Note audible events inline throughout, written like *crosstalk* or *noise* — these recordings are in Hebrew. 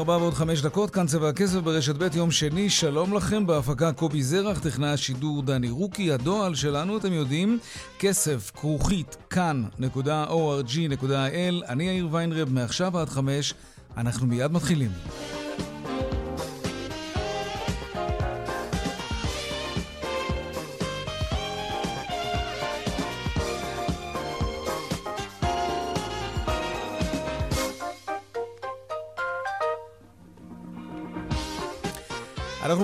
קצת אחרי ארבע ועוד חמש דקות, כאן צבע הכסף ברשת ב' יום שני, שלום לכם, בהפקה קובי זרח, טכנאי השידור דני רוקי, הדועל שלנו, אתם יודעים, כסף, כרוכית, כאן.org.il, אני יאיר ויינרב, מעכשיו עד חמש, אנחנו מיד מתחילים.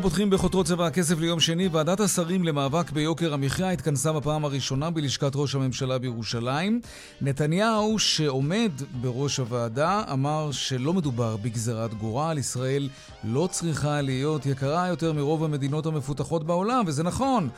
פותחים בחותרות צבע הכסף ליום שני. ועדת השרים למאבק ביוקר המחיה התכנסה בפעם הראשונה בלשכת ראש הממשלה בירושלים. נתניהו, שעומד בראש הוועדה, אמר שלא מדובר בגזרת גורל. ישראל לא צריכה להיות יקרה יותר מרוב המדינות המפותחות בעולם, וזה נכון.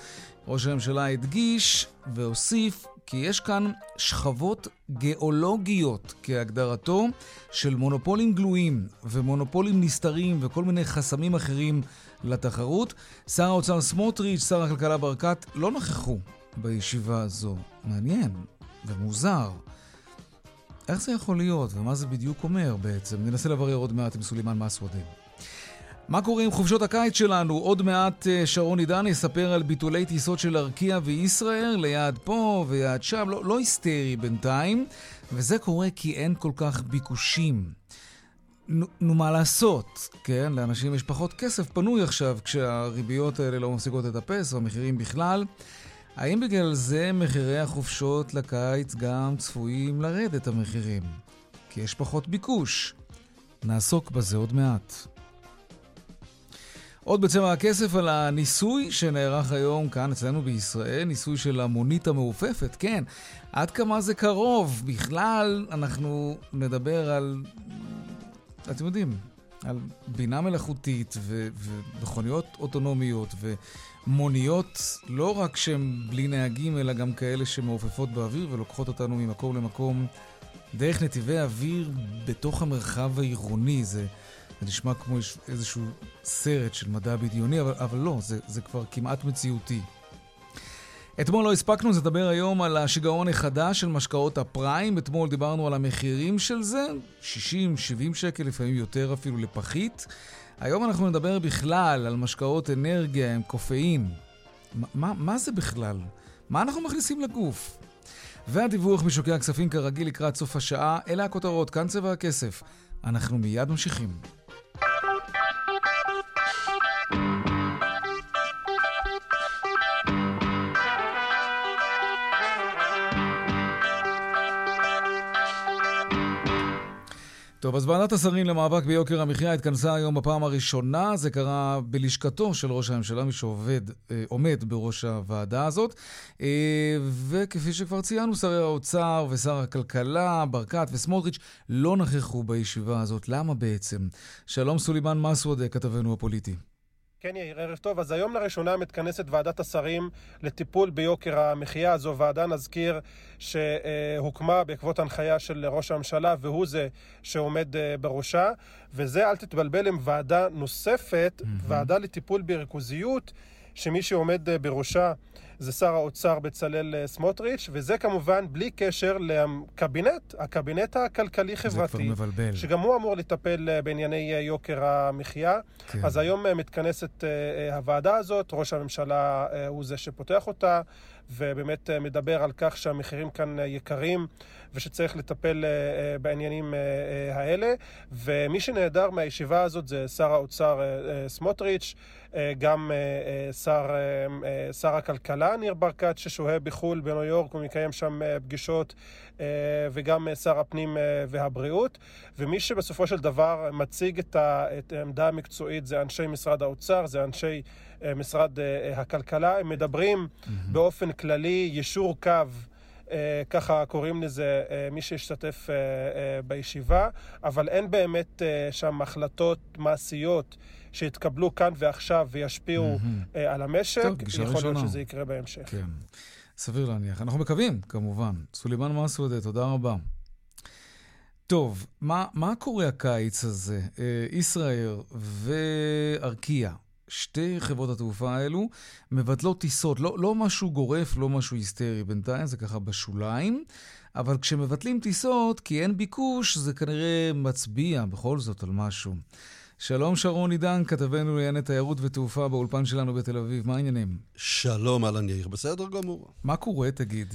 ראש הממשלה הדגיש והוסיף כי יש כאן שכבות גיאולוגיות, כהגדרתו, של מונופולים גלויים ומונופולים נסתרים וכל מיני חסמים אחרים לתחרות. שר האוצר סמוטריץ', שר הכלכלה ברקת, לא נכחו בישיבה הזו. מעניין ומוזר. איך זה יכול להיות ומה זה בדיוק אומר בעצם? ננסה לברר עוד מעט עם סולימאן מסוודה. מה קורה עם חופשות הקיץ שלנו? עוד מעט אה, שרון עידן יספר על ביטולי טיסות של ארקיע וישראייר ליעד פה ויעד שם, לא, לא היסטרי בינתיים, וזה קורה כי אין כל כך ביקושים. נו, מה לעשות, כן? לאנשים יש פחות כסף פנוי עכשיו כשהריביות האלה לא מפסיקות לטפס, והמחירים בכלל. האם בגלל זה מחירי החופשות לקיץ גם צפויים לרדת המחירים? כי יש פחות ביקוש. נעסוק בזה עוד מעט. עוד בצבע הכסף על הניסוי שנערך היום כאן אצלנו בישראל, ניסוי של המונית המעופפת, כן. עד כמה זה קרוב? בכלל, אנחנו נדבר על, אתם יודעים, על בינה מלאכותית ומכוניות אוטונומיות ומוניות, לא רק שהן בלי נהגים, אלא גם כאלה שמעופפות באוויר ולוקחות אותנו ממקום למקום דרך נתיבי אוויר בתוך המרחב העירוני. זה... זה נשמע כמו איזשהו סרט של מדע בדיוני, אבל, אבל לא, זה, זה כבר כמעט מציאותי. אתמול לא הספקנו לדבר היום על השיגעון החדש של משקאות הפריים. אתמול דיברנו על המחירים של זה, 60, 70 שקל, לפעמים יותר אפילו לפחית. היום אנחנו נדבר בכלל על משקאות אנרגיה עם קופאין. מה, מה זה בכלל? מה אנחנו מכניסים לגוף? והדיווח משוקי הכספים כרגיל לקראת סוף השעה, אלה הכותרות, כאן צבע הכסף. אנחנו מיד ממשיכים. טוב, אז ועדת השרים למאבק ביוקר המחיה התכנסה היום בפעם הראשונה. זה קרה בלשכתו של ראש הממשלה, מי שעובד, אה, עומד בראש הוועדה הזאת. אה, וכפי שכבר ציינו, שרי האוצר ושר הכלכלה, ברקת וסמוטריץ', לא נכחו בישיבה הזאת. למה בעצם? שלום סולימאן מסוודה, כתבנו הפוליטי. כן, יאיר, ערב טוב. אז היום לראשונה מתכנסת ועדת השרים לטיפול ביוקר המחיה. זו ועדה, נזכיר, שהוקמה בעקבות הנחיה של ראש הממשלה, והוא זה שעומד אה, בראשה. וזה, אל תתבלבל, עם ועדה נוספת, mm-hmm. ועדה לטיפול בריכוזיות, שמי שעומד אה, בראשה זה שר האוצר בצלאל אה, סמוטריץ', וזה כמובן בלי קשר לקבינט, הקבינט הכלכלי-חברתי. שגם הוא אמור לטפל אה, בענייני יוקר המחיה. כן. אז היום מתכנסת הוועדה הזאת, ראש הממשלה הוא זה שפותח אותה. ובאמת מדבר על כך שהמחירים כאן יקרים ושצריך לטפל בעניינים האלה. ומי שנעדר מהישיבה הזאת זה שר האוצר סמוטריץ', גם שר, שר הכלכלה. ניר ברקת ששוהה בחו"ל בניו יורק ומקיים שם אה, פגישות אה, וגם אה, שר הפנים והבריאות ומי שבסופו של דבר מציג את העמדה המקצועית זה אנשי משרד האוצר, זה אנשי משרד הכלכלה, הם מדברים mm-hmm. באופן כללי יישור קו ככה קוראים לזה מי שהשתתף בישיבה, אבל אין באמת שם החלטות מעשיות. שיתקבלו כאן ועכשיו וישפיעו mm-hmm. על המשק, טוב, יכול. להיות שזה יקרה בהמשך. כן, סביר להניח. אנחנו מקווים, כמובן. סולימאן מסעודה, תודה רבה. טוב, מה, מה קורה הקיץ הזה? ישראייר וארקיע, שתי חברות התעופה האלו, מבטלות טיסות. לא, לא משהו גורף, לא משהו היסטרי בינתיים, זה ככה בשוליים. אבל כשמבטלים טיסות, כי אין ביקוש, זה כנראה מצביע בכל זאת על משהו. שלום שרון עידן, כתבנו לענייני תיירות ותעופה באולפן שלנו בתל אביב, מה העניינים? שלום, אהלן יאיר, בסדר גמור. מה קורה, תגיד?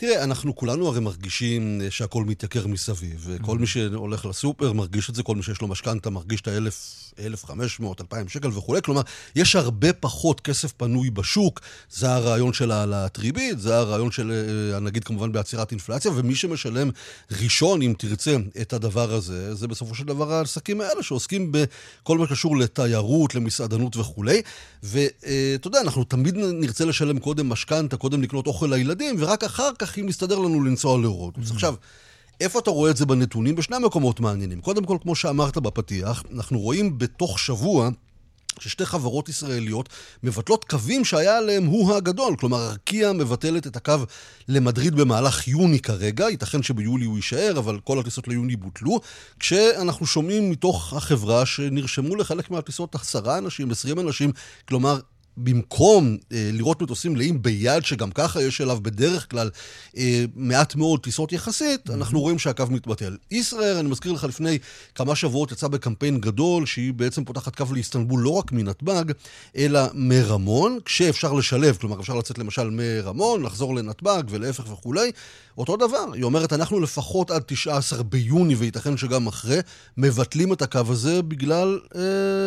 תראה, אנחנו כולנו הרי מרגישים אה, שהכל מתייקר מסביב. כל מי שהולך לסופר מרגיש את זה, כל מי שיש לו משכנתה מרגיש את ה-1,500, 2,000 שקל וכולי. כלומר, יש הרבה פחות כסף פנוי בשוק. זה הרעיון של העלאת ריבית, זה הרעיון של, אה, נגיד כמובן בעצירת אינפלציה, ומי שמשלם ראשון, אם תרצה, את הדבר הזה, זה בסופו של דבר העסקים האלה שעוסקים בכל מה שקשור לתיירות, למסעדנות וכולי. ואתה יודע, אנחנו תמיד נרצה לשלם קודם משכנתה, קודם לקנות אוכל לילדים, ורק אחר כך, אם מסתדר לנו לנסוע לרודוס. Mm-hmm. עכשיו, איפה אתה רואה את זה בנתונים? בשני מקומות מעניינים. קודם כל, כמו שאמרת בפתיח, אנחנו רואים בתוך שבוע ששתי חברות ישראליות מבטלות קווים שהיה עליהם הוא הגדול. כלומר, ארקיע מבטלת את הקו למדריד במהלך יוני כרגע, ייתכן שביולי הוא יישאר, אבל כל הטיסות ליוני בוטלו. כשאנחנו שומעים מתוך החברה שנרשמו לחלק מהטיסות עשרה אנשים, עשרים אנשים, כלומר, במקום אה, לראות מטוסים מלאים ביעד שגם ככה יש אליו בדרך כלל אה, מעט מאוד טיסות יחסית, mm-hmm. אנחנו רואים שהקו מתבטל. ישראייר, אני מזכיר לך, לפני כמה שבועות יצא בקמפיין גדול, שהיא בעצם פותחת קו לאיסטנבול לא רק מנתב"ג, אלא מרמון, כשאפשר לשלב, כלומר אפשר לצאת למשל מרמון, לחזור לנתב"ג ולהפך וכולי. אותו דבר, היא אומרת, אנחנו לפחות עד 19 ביוני, וייתכן שגם אחרי, מבטלים את הקו הזה בגלל אה,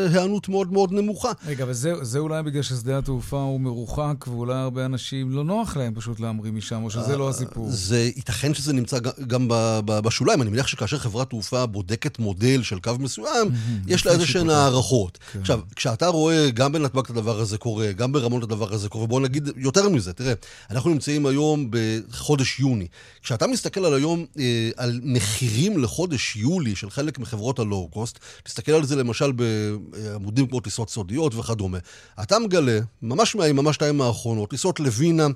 היענות מאוד מאוד נמוכה. רגע, וזה אולי בגלל ששדה התעופה הוא מרוחק, ואולי הרבה אנשים לא נוח להם פשוט להמריא משם, או שזה לא הסיפור. זה ייתכן שזה נמצא גם בשוליים. אני מניח שכאשר חברת תעופה בודקת מודל של קו מסוים, יש לה איזה שהן הערכות. כן. עכשיו, כשאתה רואה גם בנתב"ג את הדבר הזה קורה, גם ברמון את הדבר הזה קורה, בוא נגיד יותר מזה, תראה, אנחנו נמצאים היום בחודש יוני. כשאתה מסתכל על היום, אה, על מחירים לחודש יולי של חלק מחברות הלואו-קוסט, תסתכל על זה למשל בעמודים כמו טיסות סודיות וכדומה, אתה מגלה, ממש מהיממה שתיים האחרונות, טיסות לווינה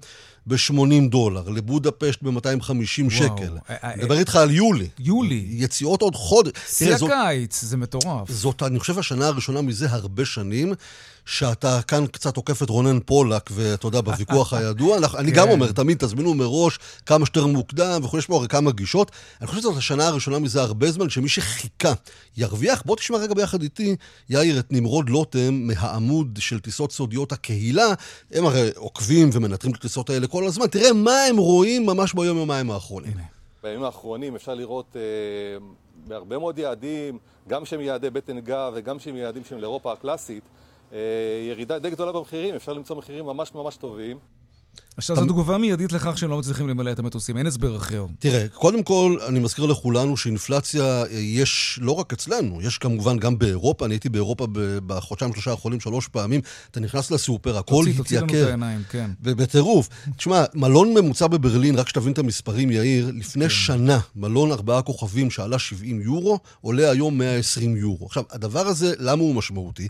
ב-80 דולר, לבודפשט ב-250 שקל. אה, אה, מדבר איתך על יולי. יולי. יציאות עוד חודש. שיא הקיץ, זה מטורף. זאת, אני חושב, השנה הראשונה מזה הרבה שנים. שאתה כאן קצת עוקף את רונן פולק, ואתה יודע, בוויכוח הידוע. *laughs* אני גם כן. אומר, תמיד תזמינו מראש כמה שיותר מוקדם וכו', יש פה הרי כמה גישות. אני חושב שזאת השנה הראשונה מזה הרבה זמן, שמי שחיכה ירוויח. בוא תשמע רגע ביחד איתי, יאיר, את נמרוד לוטם מהעמוד של טיסות סודיות הקהילה. הם הרי עוקבים ומנטרים את הטיסות האלה כל הזמן. תראה מה הם רואים ממש ביום-יומיים האחרונים. בימים האחרונים אפשר לראות אה, בהרבה מאוד יעדים, גם שהם יעדי בטן גב וגם שהם יעדים שהם לאירופה הקלאסית, אה, ירידה די גדולה במחירים, אפשר למצוא מחירים ממש ממש טובים. עכשיו, זו תגובה מיידית לכך שהם לא מצליחים למלא את המטוסים, אין הסבר אחר. תראה, קודם כל, אני מזכיר לכולנו שאינפלציה אה, יש לא רק אצלנו, יש כמובן גם באירופה, אני הייתי באירופה בחודשיים, שלושה האחרונים שלוש פעמים, אתה נכנס לסופר, הכל התייקר. תוציא לנו את העיניים, כן. בטירוף. תשמע, מלון ממוצע בברלין, רק שתבין את המספרים, יאיר, לפני כן. שנה, מלון ארבעה כוכבים שעלה 70 יורו, עולה היום 120 יורו. עכשיו, הדבר הזה, למה הוא משמעותי?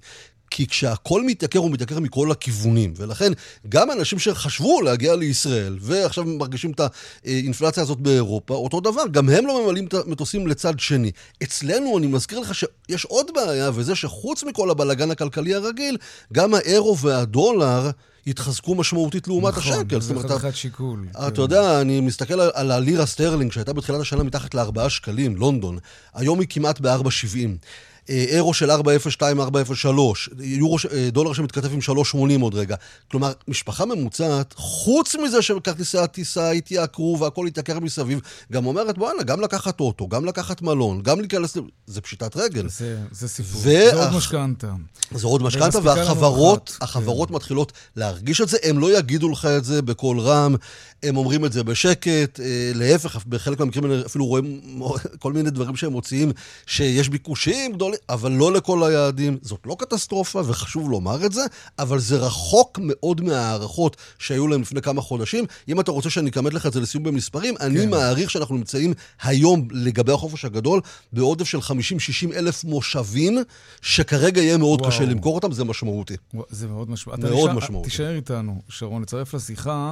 כי כשהכול מתייקר, הוא מתייקר מכל הכיוונים. ולכן, גם אנשים שחשבו להגיע לישראל, ועכשיו מרגישים את האינפלציה הזאת באירופה, אותו דבר, גם הם לא ממלאים את המטוסים לצד שני. אצלנו, אני מזכיר לך שיש עוד בעיה, וזה שחוץ מכל הבלגן הכלכלי הרגיל, גם האירו והדולר... התחזקו משמעותית לעומת נכון, השקל. נכון, זה חתיכת שיקול. אתה כן. יודע, אני מסתכל על, על הלירה סטרלינג, שהייתה בתחילת השנה מתחת ל-4 שקלים, לונדון. היום היא כמעט ב-4.70. אירו של 402, 403, יורו, אה, דולר שמתכתב עם 380 עוד רגע. כלומר, משפחה ממוצעת, חוץ מזה שכרטיסי הטיסה התייקרו והכל התייקר מסביב, גם אומרת, בואנה, גם לקחת אוטו, גם לקחת מלון, גם להיכנס... זה פשיטת רגל. זה, זה סיפור. זה עוד משכנתה. זה עוד משכנתה, והחברות החברות כן. מתחילות להרגיש את זה. הם לא יגידו לך את זה בקול רם, הם אומרים את זה בשקט. אה, להפך, בחלק מהמקרים אפילו רואים *laughs* כל מיני דברים שהם מוציאים, שיש ביקושים גדולים. אבל לא לכל היעדים. זאת לא קטסטרופה, וחשוב לומר את זה, אבל זה רחוק מאוד מההערכות שהיו להם לפני כמה חודשים. אם אתה רוצה שאני אכמת לך את זה לסיום במספרים, כן. אני מעריך שאנחנו נמצאים היום, לגבי החופש הגדול, בעודף של 50-60 אלף מושבים, שכרגע יהיה מאוד וואו. קשה למכור אותם, זה משמעותי. זה מאוד משמעותי. מאוד משמעותי. תישאר איתנו, שרון, נצרף לשיחה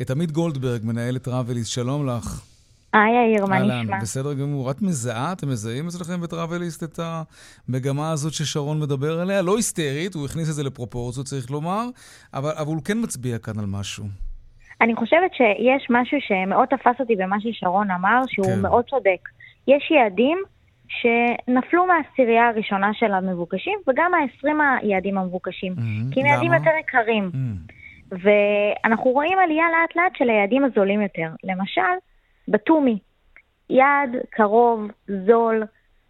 את עמית גולדברג, מנהלת טראבליסט, שלום לך. היי יאיר, מה נשמע? בסדר גמור. את מזהה, אתם מזהים אצלכם בטראבליסט את המגמה הזאת ששרון מדבר עליה? לא היסטרית, הוא הכניס את זה לפרופורציות, צריך לומר, אבל, אבל הוא כן מצביע כאן על משהו. אני חושבת שיש משהו שמאוד תפס אותי במה ששרון אמר, שהוא כן. מאוד צודק. יש יעדים שנפלו מהעשירייה הראשונה של המבוקשים, וגם מה-20 היעדים המבוקשים. Mm-hmm. כי הם יעדים יותר יקרים. Mm-hmm. ואנחנו רואים עלייה לאט לאט של היעדים הזולים יותר. למשל, בתומי, יעד קרוב, זול,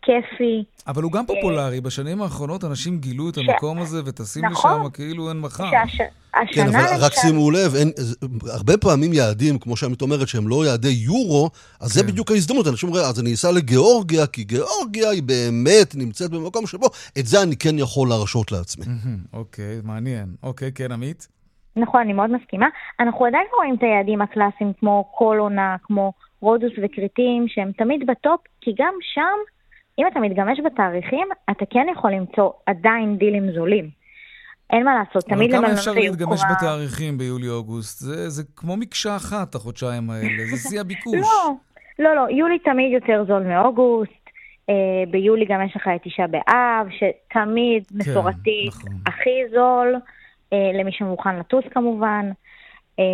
כיפי. אבל הוא גם אה, פופולרי. בשנים האחרונות אנשים גילו את. המקום הזה וטסים נכון, לשם כאילו אין מחר. שהש... כן, אבל למשל... רק שימו לב, אין, הרבה פעמים יעדים, כמו שעמית אומרת, שהם לא יעדי יורו, אז כן. זה בדיוק ההזדמנות. אנשים אומרים, אז אני אסע לגיאורגיה, כי גיאורגיה היא באמת נמצאת במקום שבו, את זה אני כן יכול להרשות לעצמי. אוקיי, מעניין. אוקיי, כן, עמית? נכון, אני מאוד מסכימה. אנחנו עדיין רואים את היעדים הקלאסיים כמו כל עונה, כמו רודוס וכריתים, שהם תמיד בטופ, כי גם שם, אם אתה מתגמש בתאריכים, אתה כן יכול למצוא עדיין דילים זולים. אין מה לעשות, תמיד למלונות אבל כמה אפשר להתגמש בתאריכים ביולי-אוגוסט? זה, זה כמו מקשה אחת, החודשיים האלה, זה שיא הביקוש. לא, לא, לא, יולי תמיד יותר זול מאוגוסט. אה, ביולי גם יש לך את תשעה באב, שתמיד כן, מסורתי נכון. הכי זול. אה, למי שמוכן לטוס כמובן. אה,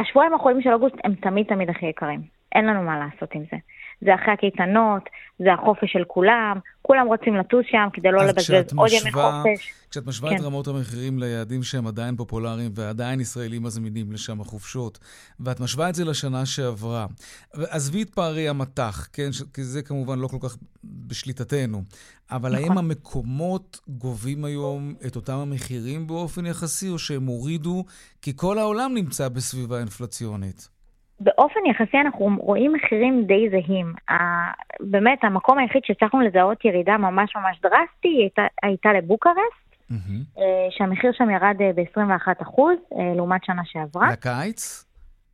השבועיים האחרונים של אוגוסט הם תמיד תמיד הכי יקרים. אין לנו מה לעשות עם זה. זה אחרי הקייטנות, זה החופש של כולם, כולם רוצים לטוס שם כדי לא לבזבז עוד ימי חופש. כשאת משווה כן. את רמות המחירים ליעדים שהם עדיין פופולריים ועדיין ישראלים מזמינים לשם החופשות, ואת משווה את זה לשנה שעברה, עזבי את פערי המטח, כן, כי זה כמובן לא כל כך בשליטתנו, אבל נכון. האם המקומות גובים היום את אותם המחירים באופן יחסי, או שהם הורידו, כי כל העולם נמצא בסביבה אינפלציונית? באופן יחסי אנחנו רואים מחירים די זהים. באמת, המקום היחיד שהצלחנו לזהות ירידה ממש ממש דרסטי הייתה, הייתה לבוקרסט, mm-hmm. שהמחיר שם ירד אה, ב-21% אה, לעומת שנה שעברה. לקיץ?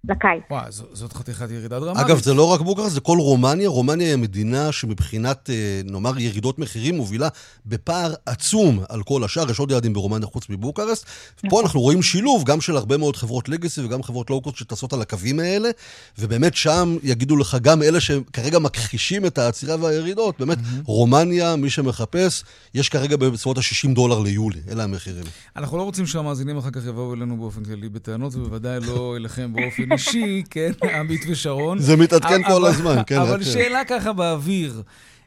לקיץ. וואי, זאת חתיכת ירידה דרמטית. אגב, זה לא רק בוקרסט, זה כל רומניה. רומניה היא המדינה שמבחינת, נאמר, ירידות מחירים מובילה בפער עצום על כל השאר. יש עוד יעדים ברומניה חוץ מבוקרסט. נכון. פה אנחנו רואים שילוב גם של הרבה מאוד חברות legacy וגם חברות לואו-קוסט שטסות על הקווים האלה, ובאמת שם יגידו לך גם אלה שכרגע מכחישים את העצירה והירידות, באמת, mm-hmm. רומניה, מי שמחפש, יש כרגע בסביבות ה-60 דולר ליולי. אלה המחירים. אנחנו לא רוצים שהמאזינים אחר כך יבואו אלינו באופן כללי בטענות, ובוודאי לא אליכם באופן אישי, כן, עמית ושרון. זה מתעדכן כל הזמן, כן. אבל שאלה ככה באוויר.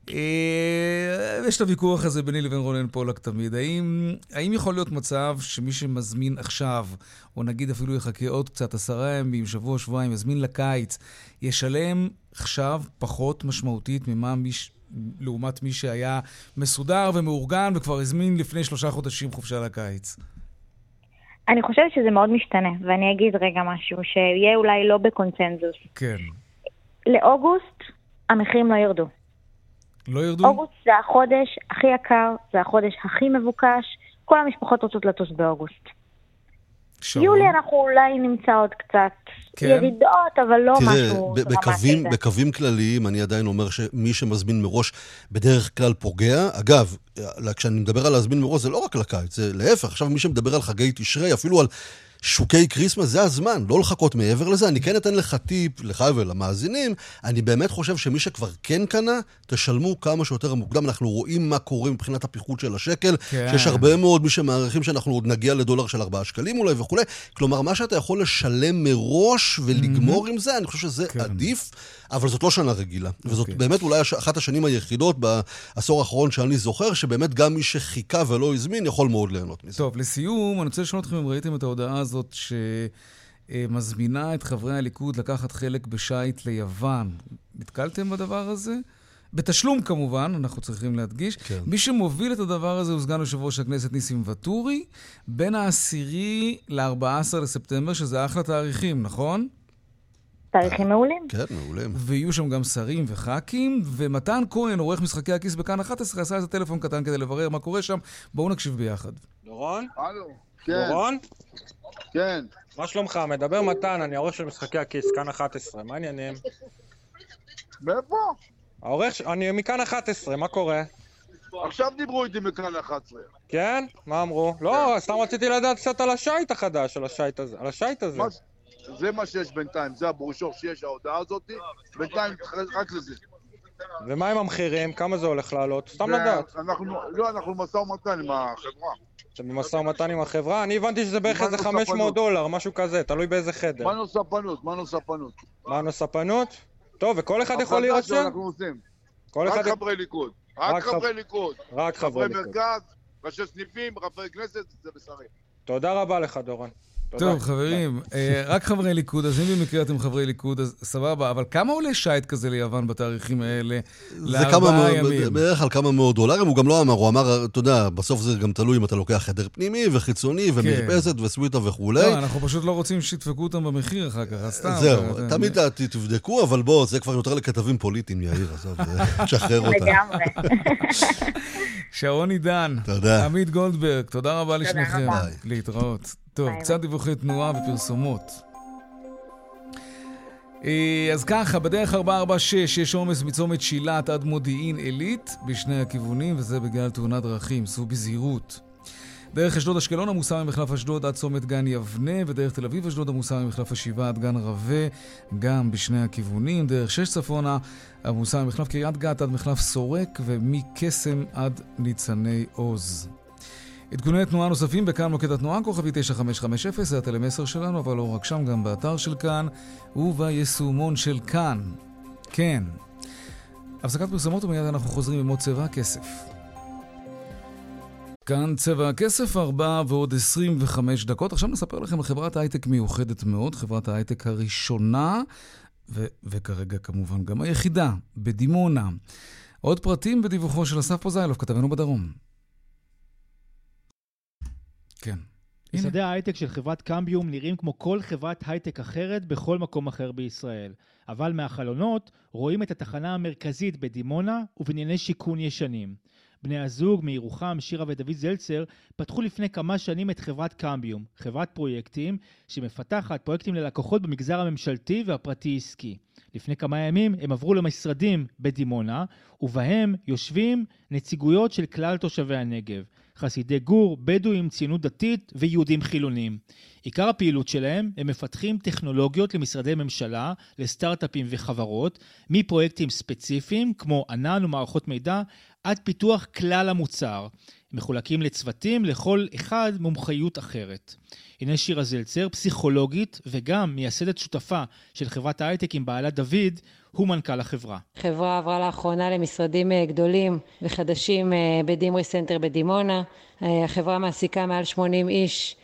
אה, יש את הוויכוח הזה ביני לבין רונן פולק תמיד. האם, האם יכול להיות מצב שמי שמזמין עכשיו, או נגיד אפילו יחכה עוד קצת, עשרה ימים, שבוע, שבועיים, יזמין לקיץ, ישלם עכשיו פחות משמעותית ממה מי, לעומת מי שהיה מסודר ומאורגן וכבר הזמין לפני שלושה חודשים חופשה לקיץ? אני חושבת שזה מאוד משתנה, ואני אגיד רגע משהו שיהיה אולי לא בקונצנזוס. כן. לאוגוסט המחירים לא ירדו. לא ירדו? אוגוסט זה החודש הכי יקר, זה החודש הכי מבוקש, כל המשפחות רוצות לטוס באוגוסט. שרון. יולי אנחנו אולי נמצא עוד קצת כן. ירידות, אבל לא תראה, משהו דרמטי. בקווים כלליים, אני עדיין אומר שמי שמזמין מראש בדרך כלל פוגע. אגב, כשאני מדבר על להזמין מראש, זה לא רק לקיץ, זה להפך. עכשיו מי שמדבר על חגי תשרי, אפילו על שוקי כריסמס זה הזמן, לא לחכות מעבר לזה. אני כן אתן לך טיפ, לך ולמאזינים, אני באמת חושב שמי שכבר כן קנה, תשלמו כמה שיותר מוקדם. אנחנו רואים מה קורה מבחינת הפיחות של השקל, כן. שיש הרבה מאוד מי שמעריכים שאנחנו עוד נגיע לדולר של 4 שקלים אולי וכולי. כלומר, מה שאתה יכול לשלם מראש ולגמור mm-hmm. עם זה, אני חושב שזה כן. עדיף. אבל זאת לא שנה רגילה. Okay. וזאת אוקיי. באמת אולי אחת השנים היחידות בעשור האחרון שאני זוכר, שבאמת גם מי שחיכה ולא הזמין יכול מאוד ליהנות מזה. טוב, לסיום, אני רוצה לשאול אתכם אם ראיתם את ההודעה הזאת שמזמינה את חברי הליכוד לקחת חלק בשייט ליוון. נתקלתם בדבר הזה? בתשלום כמובן, אנחנו צריכים להדגיש. כן. מי שמוביל את הדבר הזה הוא סגן יושב ראש הכנסת ניסים ואטורי, בין העשירי ל-14 לספטמבר, שזה אחלה תאריכים, נכון? תאריכים מעולים. כן, מעולים. ויהיו שם גם שרים וח"כים, ומתן כהן, עורך משחקי הכיס בכאן 11, עשה איזה טלפון קטן כדי לברר מה קורה שם. בואו נקשיב ביחד. דורון? הלו. כן. דורון? כן. מה שלומך? מדבר מתן, אני העורך של משחקי הכיס, כאן 11, מה העניינים? מאיפה? העורך, אני מכאן 11, מה קורה? עכשיו דיברו איתי מכאן 11. כן? מה אמרו? לא, סתם רציתי לדעת קצת על השייט החדש, על השייט הזה. על השייט הזה. זה מה שיש בינתיים, זה הברושור שיש, ההודעה הזאת, בינתיים רק לזה. ומה עם המחירים? כמה זה הולך לעלות? סתם לדעת. אנחנו, לא, אנחנו במשא ומתן עם החברה. אתם במשא ומתן עם החברה? אני הבנתי שזה בערך איזה 500 דולר, משהו כזה, תלוי באיזה חדר. מה נוספנות? מה נוספנות? מה נוספנות? טוב, וכל אחד יכול להירשם? רק חברי ליכוד. רק חברי ליכוד. רק חברי ליכוד. חברי מרכז, ראשי סניפים, חברי כנסת, זה בשרים. תודה רבה לך, דורון. טוב, חברים, אה, רק חברי ליכוד, אז אם במקרה אתם חברי ליכוד, אז סבבה, אבל כמה עולה שייט כזה ליוון בתאריכים האלה לארבעה ימים? בערך על כמה מאות דולרים, הוא גם לא אמר, הוא אמר, אתה יודע, בסוף זה גם תלוי אם אתה לוקח חדר פנימי וחיצוני ומרפסת וסוויטה וכולי. לא, אנחנו פשוט לא רוצים שידפקו אותם במחיר אחר כך, אז סתם. זהו, תמיד תבדקו, אבל בואו, זה כבר יותר לכתבים פוליטיים, יאיר, עזוב, *laughs* תשחרר אותה. לגמרי. *laughs* שרון עידן. תודה. עמית גולדברג, תודה רבה לשניכם. להתראות. טוב, ביי קצת דיווחי תנועה ופרסומות. אז ככה, בדרך 446 יש עומס מצומת שילת עד מודיעין עילית בשני הכיוונים, וזה בגלל תאונת דרכים, סעו בזהירות. דרך אשדוד אשקלון עמוסה ממחלף אשדוד עד צומת גן יבנה, ודרך תל אביב אשדוד עמוסה ממחלף השבעה עד גן רבה, גם בשני הכיוונים. דרך שש צפונה עמוסה ממחלף קריית גת עד מחלף סורק, ומקסם עד ניצני עוז. עדכוני תנועה נוספים בכאן מוקד התנועה, כוכבי 9550, זה הטלמסר שלנו, אבל לא רק שם, גם באתר של כאן וביישומון של כאן. כן. הפסקת פרסומות ומיד אנחנו חוזרים עם עוד צבע הכסף. כאן צבע הכסף, 4 ועוד 25 דקות. עכשיו נספר לכם על חברת הייטק מיוחדת מאוד, חברת ההייטק הראשונה, ו- וכרגע כמובן גם היחידה, בדימונה. עוד פרטים בדיווחו של אסף פוזיילוב, כתבנו בדרום. כן. משרדי ההייטק של חברת קמביום נראים כמו כל חברת הייטק אחרת בכל מקום אחר בישראל. אבל מהחלונות רואים את התחנה המרכזית בדימונה ובנייני שיכון ישנים. בני הזוג מירוחם, שירה ודוד זלצר, פתחו לפני כמה שנים את חברת קמביום, חברת פרויקטים שמפתחת פרויקטים ללקוחות במגזר הממשלתי והפרטי-עסקי. לפני כמה ימים הם עברו למשרדים בדימונה, ובהם יושבים נציגויות של כלל תושבי הנגב. חסידי גור, בדואים, ציונות דתית ויהודים חילונים. עיקר הפעילות שלהם הם מפתחים טכנולוגיות למשרדי ממשלה, לסטארט-אפים וחברות, מפרויקטים ספציפיים כמו ענן ומערכות מידע, עד פיתוח כלל המוצר. מחולקים לצוותים, לכל אחד מומחיות אחרת. הנה שירה זלצר, פסיכולוגית וגם מייסדת שותפה של חברת ההייטק עם בעלה דוד, הוא מנכ"ל החברה. החברה עברה לאחרונה למשרדים אה, גדולים וחדשים אה, בדימרי סנטר בדימונה. אה, החברה מעסיקה מעל 80 איש.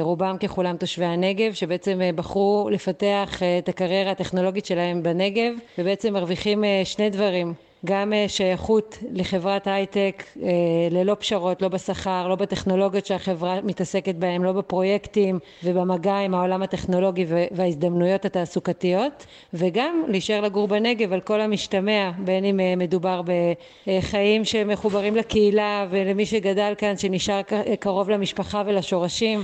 רובם ככולם תושבי הנגב, שבעצם בחרו לפתח את הקריירה הטכנולוגית שלהם בנגב, ובעצם מרוויחים שני דברים. גם אה, שייכות לחברת הייטק אה, ללא פשרות, לא בשכר, לא בטכנולוגיות שהחברה מתעסקת בהן, לא בפרויקטים ובמגע עם העולם הטכנולוגי וההזדמנויות התעסוקתיות, וגם להישאר לגור בנגב על כל המשתמע, בין אם אה, מדובר בחיים שמחוברים לקהילה ולמי שגדל כאן, שנשאר קרוב למשפחה ולשורשים,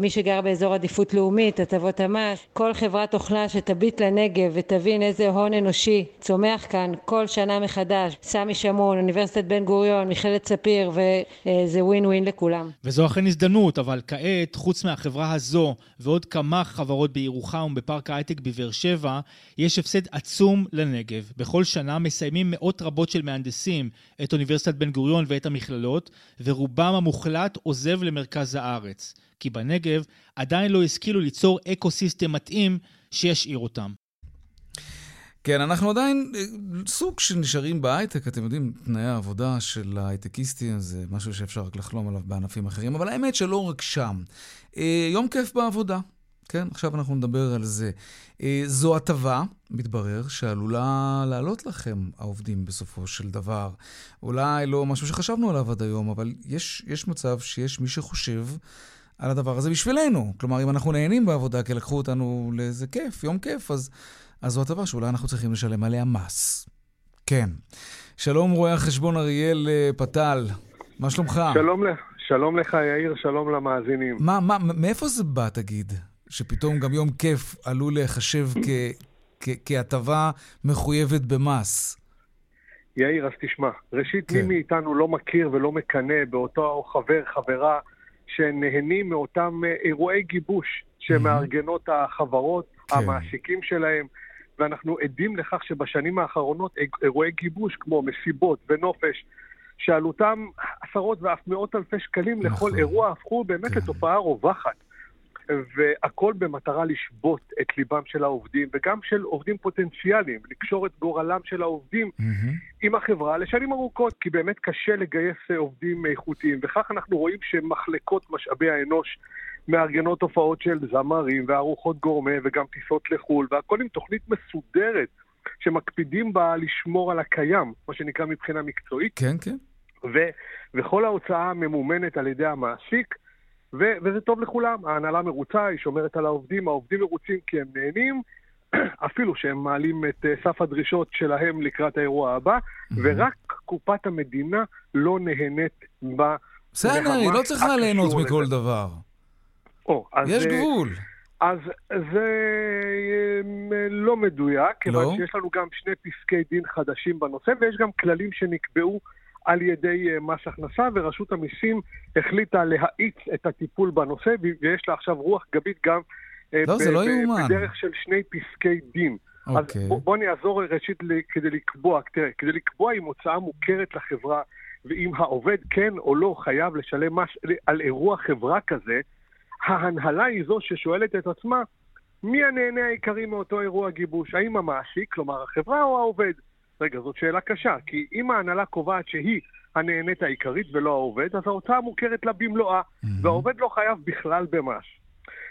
מי שגר באזור עדיפות לאומית, הטבות המס, כל חברת תוכנה שתביט לנגב ותבין איזה הון אנושי צומח כאן כל שנה מחדש, סמי שמון, אוניברסיטת בן גוריון, מכללת ספיר, וזה ווין ווין לכולם. וזו אכן הזדמנות, אבל כעת, חוץ מהחברה הזו ועוד כמה חברות בירוחם ובפארק ההייטק בבאר שבע, יש הפסד עצום לנגב. בכל שנה מסיימים מאות רבות של מהנדסים את אוניברסיטת בן גוריון ואת המכללות, ורובם המוחלט עוזב למרכז הארץ. כי בנגב עדיין לא השכילו ליצור ecosystem מתאים שישאיר אותם. כן, אנחנו עדיין אה, סוג שנשארים בהייטק, אתם יודעים, תנאי העבודה של ההייטקיסטים זה משהו שאפשר רק לחלום עליו בענפים אחרים, אבל האמת שלא רק שם. אה, יום כיף בעבודה, כן, עכשיו אנחנו נדבר על זה. אה, זו הטבה, מתברר, שעלולה לעלות לכם, העובדים, בסופו של דבר. אולי לא משהו שחשבנו עליו עד היום, אבל יש, יש מצב שיש מי שחושב על הדבר הזה בשבילנו. כלומר, אם אנחנו נהנים בעבודה כי לקחו אותנו לאיזה כיף, יום כיף, אז... אז זו הטבה שאולי אנחנו צריכים לשלם עליה מס. כן. שלום רואה החשבון אריאל אה, פתל, מה שלומך? שלום, שלום לך יאיר, שלום למאזינים. מה, מה, מאיפה זה בא, תגיד? שפתאום גם יום כיף עלול להיחשב כהטבה מחויבת במס. יאיר, אז תשמע, ראשית, כן. מי מאיתנו לא מכיר ולא מקנא באותו חבר, חברה, שנהנים מאותם אה, אירועי גיבוש שמארגנות החברות, כן. המעסיקים שלהם, ואנחנו עדים לכך שבשנים האחרונות אירועי גיבוש כמו מסיבות ונופש, שעלותם עשרות ואף מאות אלפי שקלים נכון. לכל אירוע, הפכו באמת כן. לתופעה רווחת. והכל במטרה לשבות את ליבם של העובדים, וגם של עובדים פוטנציאליים, לקשור את גורלם של העובדים mm-hmm. עם החברה לשנים ארוכות, כי באמת קשה לגייס עובדים איכותיים, וכך אנחנו רואים שמחלקות משאבי האנוש מארגנות הופעות של זמרים וארוחות גורמה וגם טיסות לחו"ל, והכל עם תוכנית מסודרת, שמקפידים בה לשמור על הקיים, מה שנקרא מבחינה מקצועית. כן, כן. ו- וכל ההוצאה ממומנת על ידי המעסיק. ו- וזה טוב לכולם, ההנהלה מרוצה, היא שומרת על העובדים, העובדים מרוצים כי הם נהנים, *clears throat* אפילו שהם מעלים את uh, סף הדרישות שלהם לקראת האירוע הבא, mm-hmm. ורק קופת המדינה לא נהנית ב... בסדר, היא לא צריכה ליהנות מכל. דבר. או, אז, יש גבול. אז זה אה, לא מדויק, כיוון לא? שיש לנו גם שני פסקי דין חדשים בנושא, ויש גם כללים שנקבעו על ידי אה, מס הכנסה, ורשות המיסים החליטה להאיץ את הטיפול בנושא, ויש לה עכשיו רוח גבית גם אה, לא, זה לא יאומן. בדרך של שני פסקי דין. אוקיי. אז בוא, בוא אני אעזור ראשית כדי לקבוע, תראה, כדי לקבוע אם הוצאה מוכרת לחברה, ואם העובד כן או לא חייב לשלם מס על אירוע חברה כזה, ההנהלה היא זו ששואלת את עצמה, מי הנהנה העיקרי מאותו אירוע גיבוש? האם המעסיק, כלומר החברה או העובד? רגע, זאת שאלה קשה, כי אם ההנהלה קובעת שהיא הנהנית העיקרית ולא העובד, אז ההוצאה מוכרת לה במלואה, mm-hmm. והעובד לא חייב בכלל במס.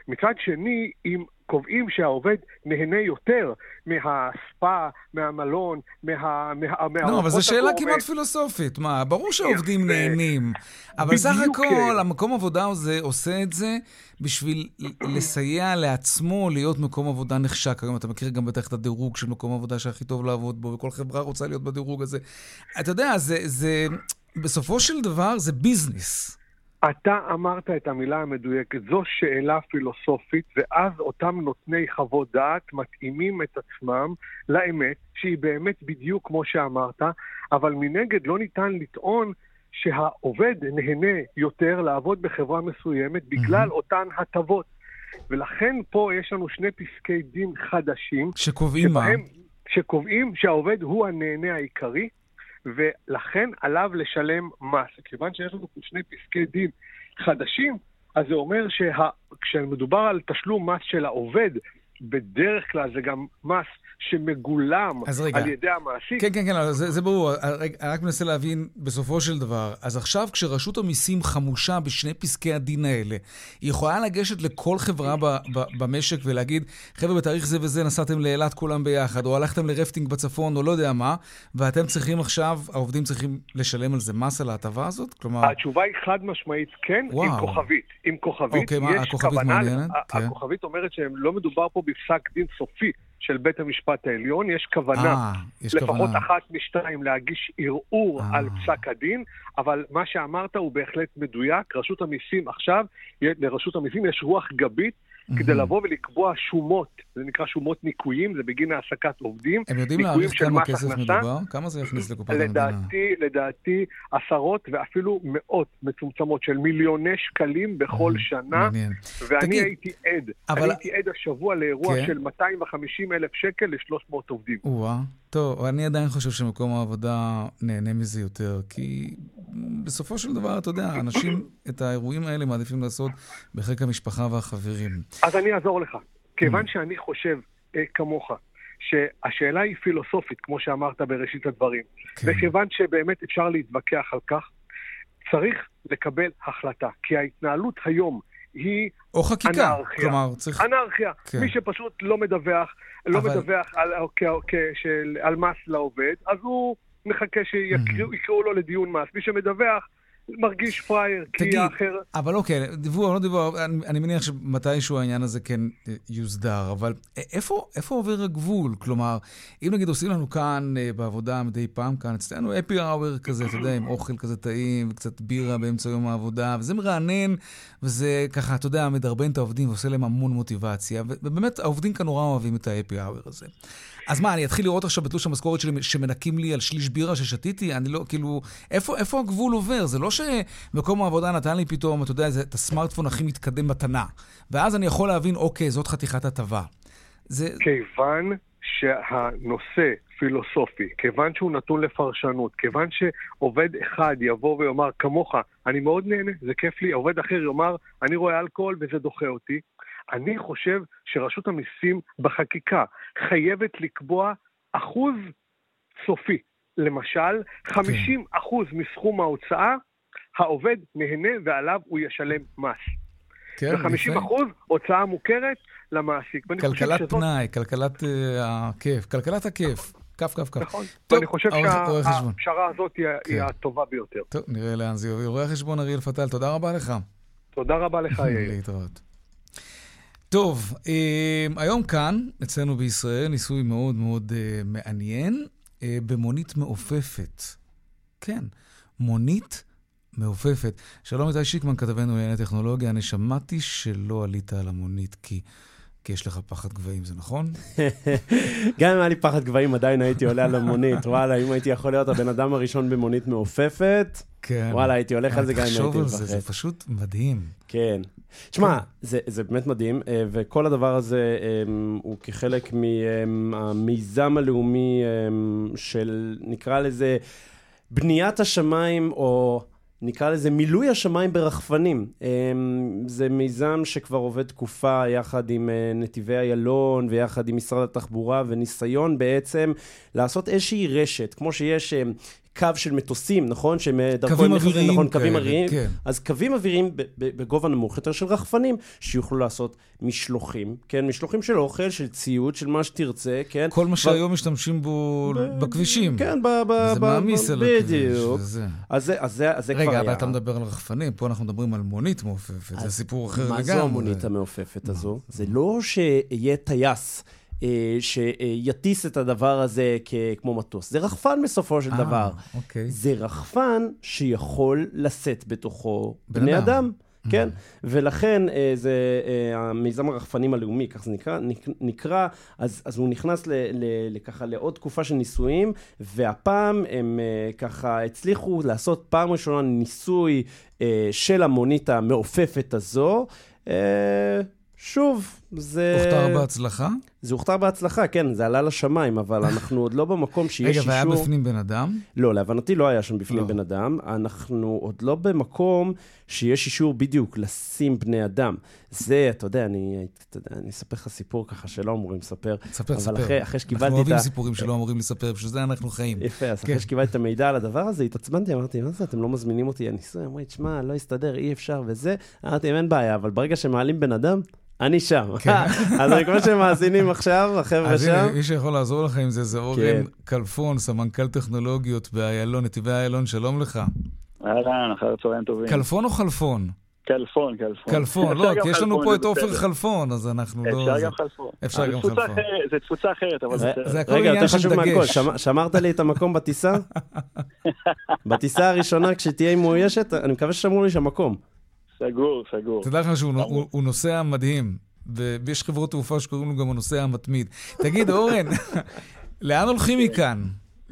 מצד שני, אם קובעים שהעובד נהנה יותר מהספא, מהמלון, מה... מה לא, אבל זו שאלה הגורמת. כמעט פילוסופית. מה, ברור שהעובדים נהנים, אבל סך הכל כן. המקום עבודה הזה עושה את זה בשביל לסייע לעצמו להיות מקום עבודה נחשק. היום אתה מכיר גם בטח את הדירוג של מקום עבודה שהכי טוב לעבוד בו, וכל חברה רוצה להיות בדירוג הזה. אתה יודע, זה, זה בסופו של דבר זה ביזנס. אתה אמרת את המילה המדויקת, זו שאלה פילוסופית, ואז אותם נותני חוות דעת מתאימים את עצמם לאמת, שהיא באמת בדיוק כמו שאמרת, אבל מנגד לא ניתן לטעון שהעובד נהנה יותר לעבוד בחברה מסוימת בגלל. אותן הטבות. ולכן פה יש לנו שני פסקי דין חדשים. שקובעים שבהם, מה? שקובעים שהעובד הוא הנהנה העיקרי, ולכן עליו לשלם מס. כיוון שיש לנו שני פסקי דין חדשים, אז זה אומר שכשמדובר על תשלום מס של העובד, בדרך כלל זה גם מס שמגולם על ידי המעסיק. כן, כן, כן, זה, זה ברור. אני רק מנסה להבין, בסופו של דבר, אז עכשיו כשרשות המיסים חמושה בשני פסקי הדין האלה, היא יכולה לגשת לכל חברה ב, ב, במשק ולהגיד, חבר'ה, בתאריך זה וזה נסעתם לאילת כולם ביחד, או הלכתם לרפטינג בצפון, או לא יודע מה, ואתם צריכים עכשיו, העובדים צריכים לשלם על זה מס על ההטבה הזאת? כלומר... התשובה היא חד משמעית כן, וואו. עם כוכבית. עם כוכבית. אוקיי, מה, הכוכבית מעניינת? כן. הכוכבית אומרת שלא מדובר פה בפסק דין סופי. של בית המשפט העליון, יש כוונה, 아, אה, יש לפחות כוונה. אחת משתיים, להגיש ערעור 아. אה. על פסק הדין, אבל מה שאמרת הוא בהחלט מדויק. רשות המיסים עכשיו, לרשות המיסים יש רוח גבית mm-hmm. כדי לבוא ולקבוע שומות, זה נקרא שומות ניקויים, זה בגין העסקת עובדים. הם יודעים להעריך כמה כסף הכנסה. מדובר? כמה זה יכניס לקופת לדעתי, המדינה? לדעתי עשרות ואפילו מאות מצומצמות של מיליוני שקלים בכל mm-hmm. שנה. מעניין. ואני תגיד, הייתי עד, אבל... אני הייתי עד השבוע לאירוע כן. של 250 אלף שקל ל-300 עובדים. וואה. טוב, אני עדיין חושב שמקום העבודה נהנה מזה יותר, כי בסופו של דבר, אתה יודע, אנשים את האירועים האלה מעדיפים לעשות בחיק המשפחה והחברים. אז אני אעזור לך. כיוון שאני חושב אה, כמוך, שהשאלה היא פילוסופית, כמו שאמרת בראשית הדברים, כן. וכיוון שבאמת אפשר להתווכח על כך, צריך לקבל החלטה. כי ההתנהלות היום היא או חקיקה, אנרכיה. כלומר צריך... אנרכיה. כן. מי שפשוט לא מדווח, לא אבל... מדווח על, כ, כ, של, על מס לעובד, אז הוא מחכה שיקראו mm-hmm. לו לדיון מס. מי שמדווח, מרגיש פראייר, כי האחר... אבל אוקיי, דיווח, לא דיווח, אני, אני מניח שמתישהו העניין הזה כן יוסדר, אבל איפה, איפה עובר הגבול? כלומר, אם נגיד עושים לנו כאן אה, בעבודה מדי פעם, כאן אצלנו אפי האוור כזה, אתה יודע, עם אוכל כזה טעים, וקצת בירה באמצע יום העבודה, וזה מרענן, וזה ככה, אתה יודע, מדרבן את העובדים ועושה להם המון מוטיבציה, ובאמת העובדים כאן נורא אוהבים את האפי האוור הזה. אז מה, אני אתחיל לראות עכשיו בתלוש המשכורת שלי שמנקים לי על שליש בירה ששתיתי? אני לא, כאילו, איפה, איפה הגבול עובר? זה לא שמקום העבודה נתן לי פתאום, אתה יודע, זה, את הסמארטפון הכי מתקדם מתנה. ואז אני יכול להבין, אוקיי, זאת חתיכת הטבה. זה... כיוון שהנושא פילוסופי, כיוון שהוא נתון לפרשנות, כיוון שעובד אחד יבוא ויאמר כמוך, אני מאוד נהנה, זה כיף לי, עובד אחר יאמר, אני רואה אלכוהול וזה דוחה אותי, אני חושב שרשות המיסים בחקיקה חייבת לקבוע אחוז סופי. למשל, 50 אחוז מסכום ההוצאה, העובד נהנה ועליו הוא ישלם מס. כן, ו-50 אחוז הוצאה מוכרת למעסיק. כלכלת שזאת... פנאי, כלכלת uh, הכיף, כלכלת הכיף. כף, כף, כף. נכון. טוב, אני חושב שהפשרה הזאת היא, כן. היא הטובה ביותר. טוב, נראה לאן זה יוביל. רואה חשבון אריאל פטל, תודה רבה לך. תודה רבה לך, יאיר. להתראות. טוב, אה, היום כאן, אצלנו בישראל, ניסוי מאוד מאוד אה, מעניין, אה, במונית מעופפת. כן, מונית מעופפת. שלום איתי שיקמן, כתבנו לענייני טכנולוגיה. אני שמעתי שלא עלית על המונית כי... כי יש לך פחד גבהים, זה נכון? *laughs* גם אם היה לי פחד גבהים, עדיין הייתי עולה על המונית. וואלה, אם הייתי יכול להיות הבן אדם הראשון במונית מעופפת, כן. וואלה, הייתי הולך על זה גם אם הייתי מפחד. תחשוב על זה, זה פשוט מדהים. כן. תשמע, כן. זה, זה באמת מדהים, אה, וכל הדבר הזה אה, הוא כחלק מהמיזם הלאומי אה, של, נקרא לזה, בניית השמיים, או נקרא לזה מילוי השמיים ברחפנים. זה מיזם שכבר עובד תקופה יחד עם נתיבי איילון ויחד עם משרד התחבורה, וניסיון בעצם לעשות איזושהי רשת, כמו שיש קו של מטוסים, נכון? שהם קווים אוויריים נכון, קווים אוויריים. כן. אז קווים אוויריים בגובה נמוך יותר של רחפנים, שיוכלו לעשות משלוחים, כן? משלוחים של אוכל, של ציוד, של מה שתרצה, כן? כל מה שהיום משתמשים בו בכבישים. כן, ב... וזה מעמיס על הכביש. בדיוק. אז זה כבר היה. רגע, אבל אתה מדבר על רחפנים, פה אנחנו מדברים על מונית מעופפת, זה סיפור אחר לגמרי. מה זו המונית המעופפת הזו? זה לא שיהיה טייס. אה, שיטיס את הדבר הזה כמו מטוס. זה רחפן בסופו של 아, אה, דבר. אוקיי. זה רחפן שיכול לשאת בתוכו בני אדם. אדם. כן? Mm-hmm. ולכן אה, זה המיזם הרחפנים הלאומי, כך זה נקרא, נקרא אז, אז הוא נכנס ל, ל, לככה לעוד תקופה של ניסויים, והפעם הם ככה הצליחו לעשות פעם ראשונה ניסוי של המונית המעופפת הזו. שוב, זה... הוכתר בהצלחה? זה הוכתר בהצלחה, כן, זה עלה לשמיים, אבל *laughs* אנחנו עוד לא במקום שיש אישור... רגע, והיה בפנים בן אדם? לא, להבנתי לא היה שם בפנים לא. בן אדם. אנחנו עוד לא במקום שיש אישור בדיוק לשים בני אדם. זה, אתה יודע, אני, אתה יודע, אני אספר לך סיפור ככה שלא אמורים לספר. ספר, אבל ספר. אבל אחרי, אחרי שקיבלתי את ה... אנחנו אוהבים סיפורים שלא אמורים לספר, בשביל זה אנחנו חיים. יפה, אז כן. אחרי שקיבלתי את המידע על הדבר הזה, התעצבנתי, אמרתי, מה זה, אתם לא מזמינים אותי לניסוי? אמרו לי, תשמע, לא יסתדר, אי אפשר וזה. אמרתי, אין בעיה, אבל ברגע שמעלים בן אדם, אני שם. כן. אז אני כמו שהם מאזינים עכשיו, החבר'ה שם. אז מי שיכול לעזור לך עם זה, זה אורן כן. כלפון, סמנכ"ל טכנולוגיות באיילון, נתיבי איילון, שלום לך. אהלן, אחר צהריים טובים. כלפון או חלפון? כלפון, כלפון. כלפון, לא, כי יש לנו פה את עופר חלפון, אז אנחנו לא... אפשר גם חלפון. אפשר גם חלפון. זה תפוצה אחרת, אבל זה... זה הכל עניין של דגש. שמרת לי את המקום בטיסה? *laughs* בטיסה הראשונה, כשתהיה מאוישת, אני מקווה ששמרו לי שם מקום. סגור, סגור. תדע לך שהוא נוסע מדהים, ויש חברות תעופה שקוראים לו גם הנוסע המתמיד. תגיד, אורן, *laughs* לאן הולכים מכאן?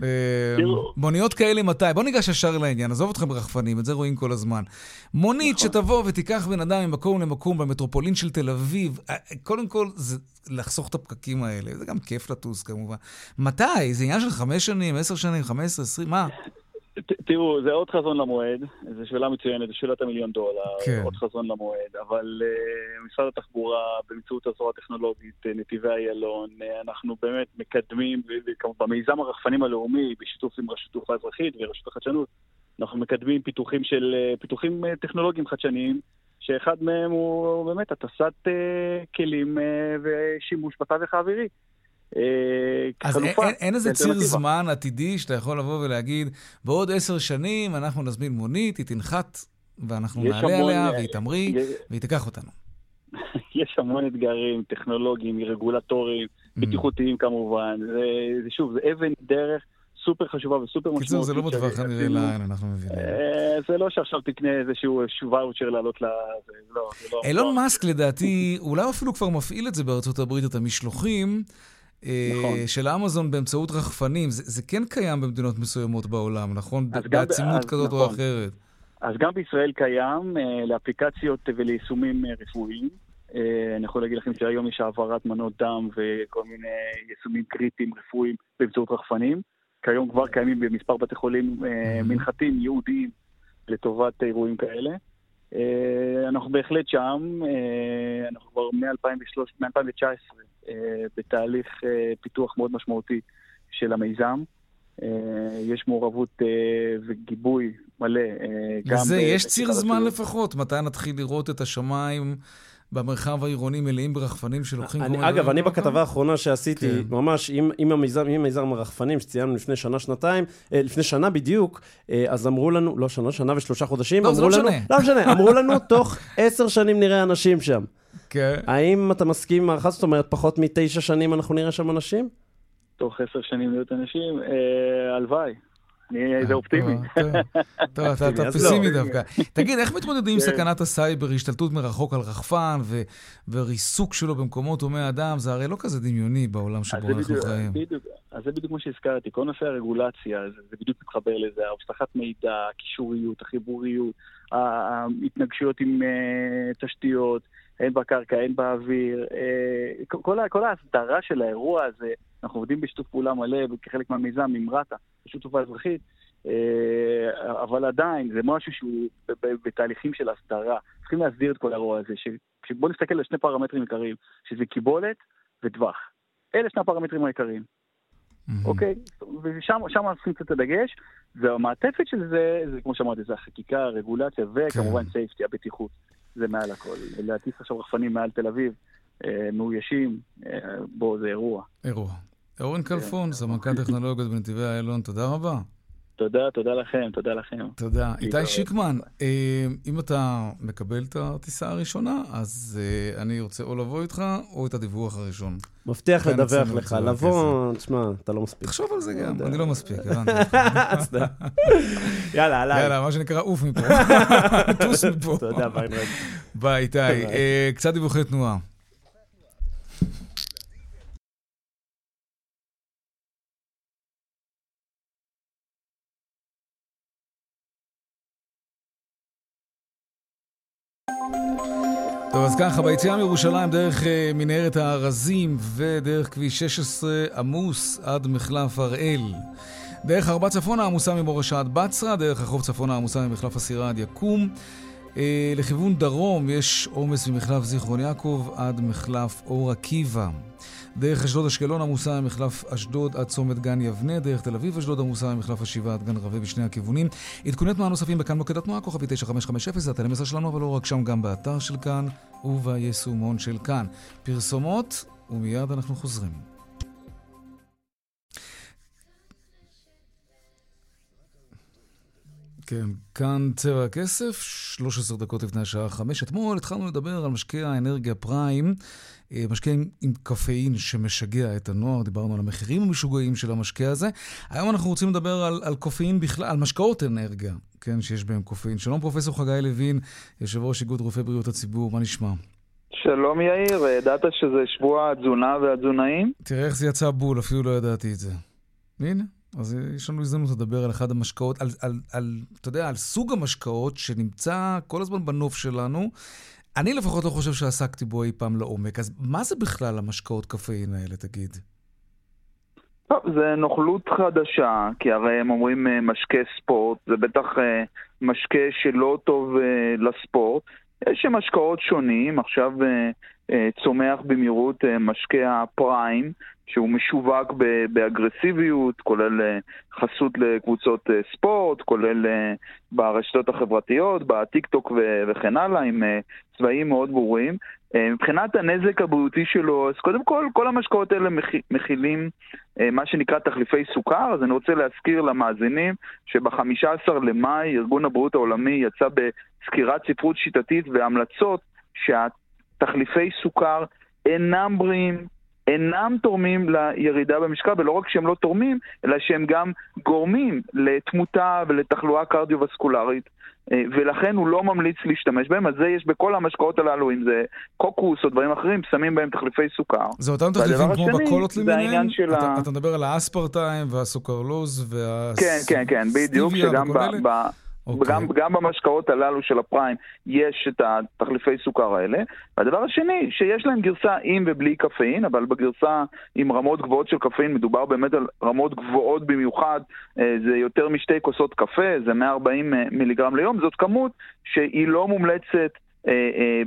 אה, מוניות כאלה מתי? בוא ניגש ישר לעניין, עזוב אתכם ברחפנים, את זה רואים כל הזמן. מונית נכון. שתבוא ותיקח בן אדם ממקום למקום במטרופולין של תל אביב, אה, קודם כל זה לחסוך את הפקקים האלה, זה גם כיף לטוס כמובן. מתי? זה עניין של חמש שנים, עשר שנים, חמש עשרה, עשרים, מה? תראו, זה עוד חזון למועד, זו שאלה מצוינת, זו שאלת המיליון דולר, כן. עוד חזון למועד, אבל uh, משרד התחבורה, באמצעות הזרוע הטכנולוגית, uh, נתיבי איילון, uh, אנחנו באמת מקדמים, במיזם הרחפנים הלאומי, בשיתוף עם רשות תעופה אזרחית ורשות החדשנות, אנחנו מקדמים פיתוחים של, פיתוחים טכנולוגיים חדשניים, שאחד מהם הוא באמת הטסת uh, כלים uh, ושימוש בתווך האווירי. אז אין, אין איזה ציר זמן עתידי שאתה יכול לבוא ולהגיד, בעוד עשר שנים אנחנו נזמין מונית, היא תנחת ואנחנו נעלה המון, עליה והיא תמריא יש... והיא תיקח אותנו. *laughs* יש המון אתגרים טכנולוגיים, רגולטוריים, mm. בטיחותיים כמובן. זה, זה שוב, זה אבן דרך. סופר חשובה וסופר משמעותית. קיצור, זה לא בטווח הנראה לעין, אנחנו מבינים. אה, זה לא שעכשיו תקנה איזשהו ואוצ'ר לעלות ל... לא, לא. אילון מאסק לדעתי, אולי אפילו כבר מפעיל את זה בארצות הברית, את המשלוחים. אה, נכון. של אמזון באמצעות רחפנים, זה, זה כן קיים במדינות מסוימות בעולם, נכון? בעצימות כזאת נכון. או אחרת. אז גם בישראל קיים uh, לאפליקציות וליישומים uh, רפואיים. אני יכול להגיד לכם שהיום יש העברת מנות דם וכל מיני יישומים קריטיים רפואיים באמצעות רחפנים. כיום כבר קיימים במספר בתי חולים uh, מנחתים ייעודיים לטובת אירועים כאלה. Uh, אנחנו בהחלט שם, uh, אנחנו כבר מ-2019 uh, בתהליך פיתוח מאוד משמעותי של המיזם. יש מעורבות וגיבוי מלא. לזה יש ציר זמן לפחות? מתי נתחיל לראות את השמיים במרחב העירוני מלאים ברחפנים שלוקחים... אני, אגב, אני בכתבה האחרונה שעשיתי, כן. ממש עם, עם המיזם, עם מיזם הרחפנים שציינו לפני שנה, שנתיים, אה, לפני שנה בדיוק, אה, אז אמרו לנו, לא שנה, שנה ושלושה חודשים, לא, זה לא משנה. לא משנה, אמרו *laughs* לנו, תוך עשר שנים נראה אנשים שם. כן. האם אתה מסכים עם הערכה? זאת אומרת, פחות מתשע שנים אנחנו נראה שם אנשים? תוך עשר שנים להיות אנשים? אה, הלוואי. אני איזה אופטימי. טוב, אתה פסימי לא. דווקא. תגיד, איך מתמודדים עם כן. סכנת הסייבר, השתלטות מרחוק על רחפן וריסוק שלו במקומות הומי אדם? זה הרי לא כזה דמיוני בעולם שבו אנחנו חיים. אז זה בדיוק מה שהזכרתי. כל נושא הרגולציה, זה בדיוק מתחבר לזה. אבטחת מידע, הקישוריות, החיבוריות, ההתנגשויות עם אה, תשתיות. הן בקרקע, הן באוויר. אה, כל ההסדרה של האירוע הזה, אנחנו עובדים בשיתוף פעולה מלא כחלק מהמיזם עם רת"א, רשות תעופה אזרחית, אה, אבל עדיין זה משהו שהוא בתהליכים של הסדרה. צריכים להסדיר את כל האירוע הזה. בואו נסתכל על שני פרמטרים עיקריים, שזה קיבולת וטווח. אלה שני הפרמטרים העיקריים. אוקיי? ושם נשים קצת את הדגש, והמעטפת של זה, זה כמו שאמרתי, זה החקיקה, הרגולציה, וכמובן סייפטי, כן. הבטיחות. זה מעל הכל. להטיס עכשיו רחפנים מעל תל אביב, אה, מאוישים, אה, בוא, זה אירוע. אירוע. אורן כלפון, סמנכ"ל טכנולוגיות בנתיבי איילון, תודה רבה. תודה, תודה לכם, תודה לכם. תודה. איתי שיקמן, אה, אם אתה מקבל את הטיסה הראשונה, אז אה, אני רוצה או לבוא איתך, או את הדיווח הראשון. מבטיח לדווח לך, לבוא, תשמע, אתה לא מספיק. תחשוב על זה גם, אני לא מספיק, הבנתי. *laughs* *laughs* יאללה, עליי. יאללה, מה שנקרא, עוף מפה. *laughs* טוס מפה. תודה, ביי, ביי, איתי. אה, קצת דיווחי תנועה. ככה, ביציאה מירושלים דרך uh, מנהרת הארזים ודרך כביש 16 עמוס עד מחלף הראל. דרך ארבע צפונה עמוסה ממורשה עד בצרה, דרך החוף צפונה עמוסה ממחלף הסירה עד יקום. Uh, לכיוון דרום יש עומס ממחלף זיכרון יעקב עד מחלף אור עקיבא. דרך אשדוד אשקלון עמוסה ממחלף אשדוד עד צומת גן יבנה, דרך תל אביב אשדוד עמוסה ממחלף השבעה עד גן רבי בשני הכיוונים. עדכוני תנועה נוספים בכאן מוקד התנועה, כוכבי 9550, זה הטלמסר שלנו, אבל לא רק שם, גם באתר של כאן וביישומון של כאן. פרסומות, ומיד אנחנו חוזרים. כן, כאן צבע הכסף, 13 דקות לפני השעה 5. אתמול התחלנו לדבר על משקיע האנרגיה פריים, אה, משקה עם, עם קפאין שמשגע את הנוער, דיברנו על המחירים המשוגעים של המשקה הזה. היום אנחנו רוצים לדבר על, על קופאין בכלל, על משקאות אנרגיה, כן, שיש בהם קופאין. שלום פרופסור חגי לוין, יושב ראש איגוד רופאי בריאות הציבור, מה נשמע? שלום יאיר, ידעת שזה שבוע התזונה והתזונאים? תראה איך זה יצא בול, אפילו לא ידעתי את זה. הנה, אז יש לנו הזדמנות לדבר על אחד המשקאות, על, על, על, אתה יודע, על סוג המשקאות שנמצא כל הזמן בנוף שלנו, אני לפחות לא חושב שעסקתי בו אי פעם לעומק, אז מה זה בכלל המשקאות קפאין האלה, תגיד? טוב, זה נוכלות חדשה, כי הרי הם אומרים אה, משקה ספורט, זה בטח אה, משקה שלא טוב אה, לספורט. יש משקאות שונים, עכשיו צומח במהירות משקה הפריים, שהוא משווק באגרסיביות, כולל אה, חסות לקבוצות אה, ספורט, כולל אה, ברשתות החברתיות, בטיק טוק וכן הלאה, עם צבעים מאוד ברורים. מבחינת הנזק הבריאותי שלו, אז קודם כל, כל המשקאות האלה מכילים מה שנקרא תחליפי סוכר, אז אני רוצה להזכיר למאזינים שב-15 למאי ארגון הבריאות העולמי יצא בסקירת ספרות שיטתית והמלצות שהתחליפי סוכר אינם בריאים, אינם תורמים לירידה במשקל, ולא רק שהם לא תורמים, אלא שהם גם גורמים לתמותה ולתחלואה קרדיו-וסקולרית. אה, ולכן הוא לא ממליץ להשתמש בהם, אז זה יש בכל המשקאות הללו, אם זה קוקוס או דברים אחרים, שמים בהם תחליפי סוכר. זה אותם תחליפים כמו בקולות למיניהם? של אתה, ה... אתה מדבר על האספרטיים והסוכרלוז וה... כן, כן, כן, בדיוק, שגם ב... ב... Okay. אוקיי. גם, גם במשקאות הללו של הפריים יש את התחליפי סוכר האלה. והדבר השני, שיש להם גרסה עם ובלי קפאין, אבל בגרסה עם רמות גבוהות של קפאין מדובר באמת על רמות גבוהות במיוחד, אה, זה יותר משתי כוסות קפה, זה 140 אה, מיליגרם ליום, זאת כמות שהיא לא מומלצת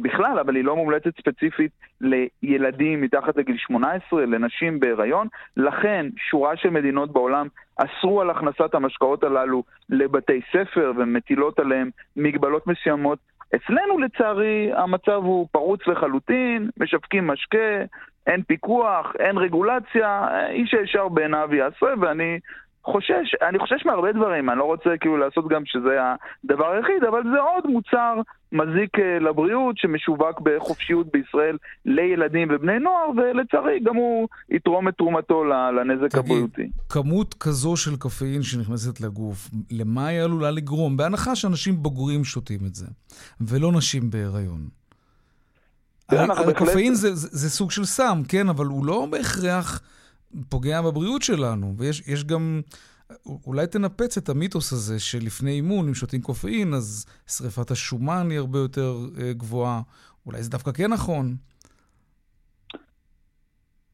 בכלל, אבל היא לא מומלצת ספציפית לילדים מתחת לגיל 18, לנשים בהיריון. לכן, שורה של מדינות בעולם אסרו על הכנסת המשקאות הללו לבתי ספר ומטילות עליהם מגבלות מסוימות. אצלנו לצערי המצב הוא פרוץ לחלוטין, משווקים משקה, אין פיקוח, אין רגולציה, איש הישר בעיניו יעשה, ואני חושש, אני חושש מהרבה דברים, אני לא רוצה כאילו לעשות גם שזה הדבר היחיד, אבל זה עוד מוצר מזיק אה, לבריאות שמשווק בחופשיות בישראל לילדים ובני נוער, ולצערי גם הוא יתרום את תרומתו לנזק תגיד, הבריאותי. כמות כזו של קפאין שנכנסת לגוף, למה היא עלולה לגרום? בהנחה שאנשים בוגרים שותים את זה, ולא נשים בהיריון. הקפאין זה, זה, זה סוג של סם, כן, אבל הוא לא בהכרח... פוגע בבריאות שלנו, ויש גם... אולי תנפץ את המיתוס הזה שלפני אימון, אם שותים קופאין, אז שריפת השומן היא הרבה יותר אה, גבוהה. אולי זה דווקא כן נכון.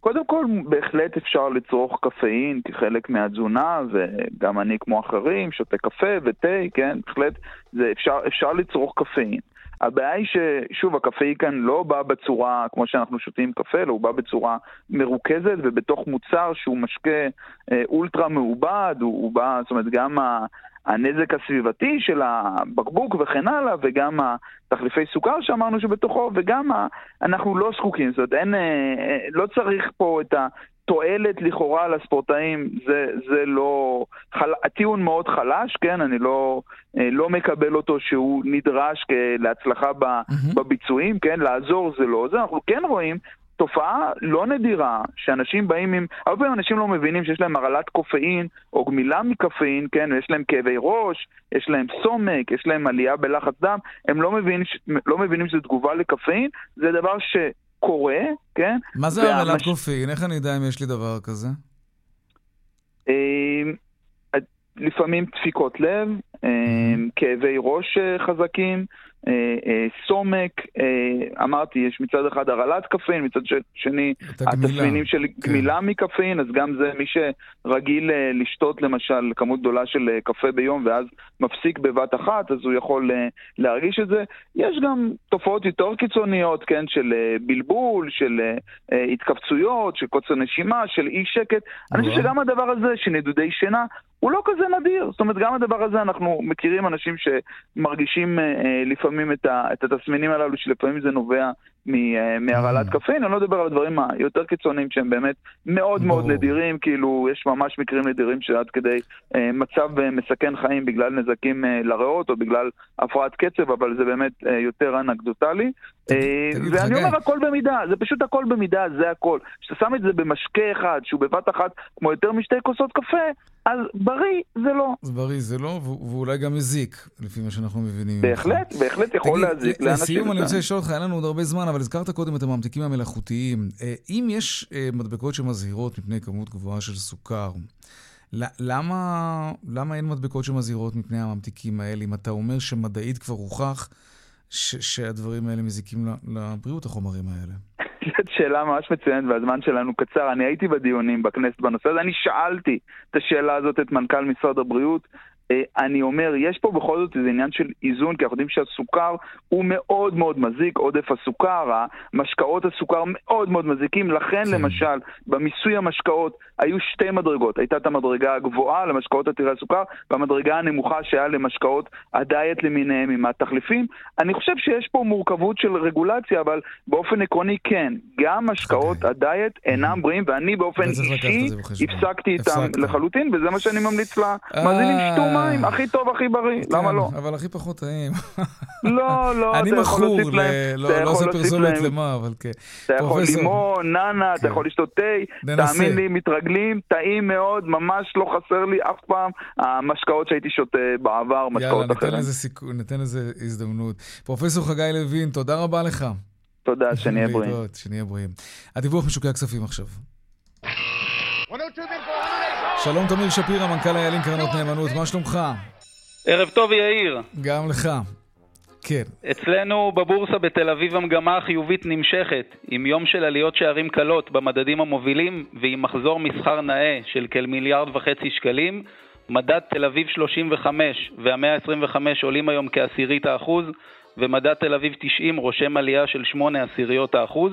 קודם כל, בהחלט אפשר לצרוך קפאין כחלק מהתזונה, וגם אני כמו אחרים, שותה קפה ותה, כן, בהחלט זה אפשר, אפשר לצרוך קפאין. הבעיה היא ששוב, הקפאי כאן לא בא בצורה כמו שאנחנו שותים קפה, אלא הוא בא בצורה מרוכזת ובתוך מוצר שהוא משקה אה, אולטרה מעובד, הוא, הוא בא, זאת אומרת, גם ה... הנזק הסביבתי של הבקבוק וכן הלאה, וגם התחליפי סוכר שאמרנו שבתוכו, וגם ה... אנחנו לא זקוקים, זאת אומרת, אין, אה, אה, לא צריך פה את התועלת לכאורה לספורטאים, זה, זה לא... חל... הטיעון מאוד חלש, כן? אני לא, אה, לא מקבל אותו שהוא נדרש להצלחה בביצועים, כן? לעזור זה לא זה. אנחנו כן רואים תופעה לא נדירה, שאנשים באים עם... הרבה פעמים אנשים לא מבינים שיש להם הרעלת קופאין או גמילה מקפאין, כן, ויש להם כאבי ראש, יש להם סומק, יש להם עלייה בלחץ דם, הם לא מבינים, לא מבינים שזה תגובה לקפאין, זה דבר שקורה, כן? מה זה והמש... קופאין? איך אני יודע אם יש לי דבר כזה? אה, לפעמים דפיקות לב, mm-hmm. כאבי ראש אה, חזקים, סומק, אה, אמרתי, יש מצד אחד הרעלת קפאין, מצד שני התסמינים של כן. גמילה מקפאין, אז גם זה מי שרגיל לשתות למשל כמות גדולה של קפה ביום ואז מפסיק בבת אחת, אז הוא יכול להרגיש את זה. יש גם תופעות יותר קיצוניות, כן, של בלבול, של התכווצויות, של קוצר נשימה, של אי שקט. אני חושב שגם הדבר הזה, של נדודי שינה, הוא לא כזה נדיר. זאת אומרת, גם הדבר הזה אנחנו מכירים אנשים שמרגישים לפעמים... לפעמים את, ה, את התסמינים הללו, שלפעמים זה נובע אה, מהרעלת mm. קפאין, אני לא אדבר על הדברים היותר קיצוניים שהם באמת מאוד מאוד נדירים, כאילו יש ממש מקרים נדירים שעד כדי אה, מצב אה, מסכן חיים בגלל נזקים אה, לריאות או בגלל הפרעת קצב, אבל זה באמת אה, יותר אנקדוטלי. אה, ואני אומר הכל במידה, זה פשוט הכל במידה, זה הכל. כשאתה שם את זה במשקה אחד, שהוא בבת אחת כמו יותר משתי כוסות קפה, אז בריא זה לא. אז בריא זה לא, ואולי גם מזיק, לפי מה שאנחנו מבינים. בהחלט, בהחלט יכול להזיק לאנשים. לסיום אני רוצה לשאול אותך, אין לנו עוד הרבה זמן, אבל הזכרת קודם את הממתיקים המלאכותיים. אה, אם יש אה, מדבקות שמזהירות מפני כמות גבוהה של סוכר, למה, למה אין מדבקות שמזהירות מפני הממתיקים האלה, אם אתה אומר שמדעית כבר הוכח שהדברים האלה מזיקים לבריאות, החומרים האלה? זאת שאלה ממש מצוינת והזמן שלנו קצר. אני הייתי בדיונים בכנסת בנושא הזה, אני שאלתי את השאלה הזאת את מנכ"ל משרד הבריאות, אני אומר, יש פה בכל זאת איזה עניין של איזון, כי אנחנו יודעים שהסוכר הוא מאוד מאוד מזיק, עודף הסוכר, המשקאות הסוכר מאוד מאוד מזיקים, לכן כן. למשל, במיסוי המשקאות היו שתי מדרגות, הייתה את המדרגה הגבוהה למשקאות עתירי הסוכר, והמדרגה הנמוכה שהיה למשקאות הדיאט למיניהם עם התחליפים. אני חושב שיש פה מורכבות של רגולציה, אבל באופן עקרוני כן, גם משקאות הדיאט אינם בריאים, ואני באופן אישי הפסקתי איתם לחלוטין, וזה מה שאני ממליץ למאזינים, שתו מים, הכי טוב, הכי בריא, כן, למה לא? אבל הכי פחות טעים. לא, לא, *laughs* אני מכור, לא, לא עושה פרסומת למה, אבל כן. אתה יכול לימון, נאנה, אתה כן. יכול לשתות תה, תאמין לי, מתרגלים, טעים מאוד, ממש לא חסר לי אף פעם המשקאות שהייתי שותה בעבר, משקאות אחרים. יאללה, ניתן לזה הזדמנות. פרופסור חגי לוין, תודה רבה לך. תודה, *laughs* שנהיה בריאים. שנהיה בריאים. הדיווח משוקי הכספים עכשיו. שלום תמיר שפירא, מנכ"ל איילים קרנות נאמנות, מה שלומך? ערב טוב יאיר. גם לך. כן. אצלנו בבורסה בתל אביב המגמה החיובית נמשכת, עם יום של עליות שערים קלות במדדים המובילים ועם מחזור מסחר נאה של כמיליארד וחצי שקלים. מדד תל אביב 35 והמאה ה-25 עולים היום כעשירית האחוז, ומדד תל אביב 90 רושם עלייה של 8 עשיריות האחוז.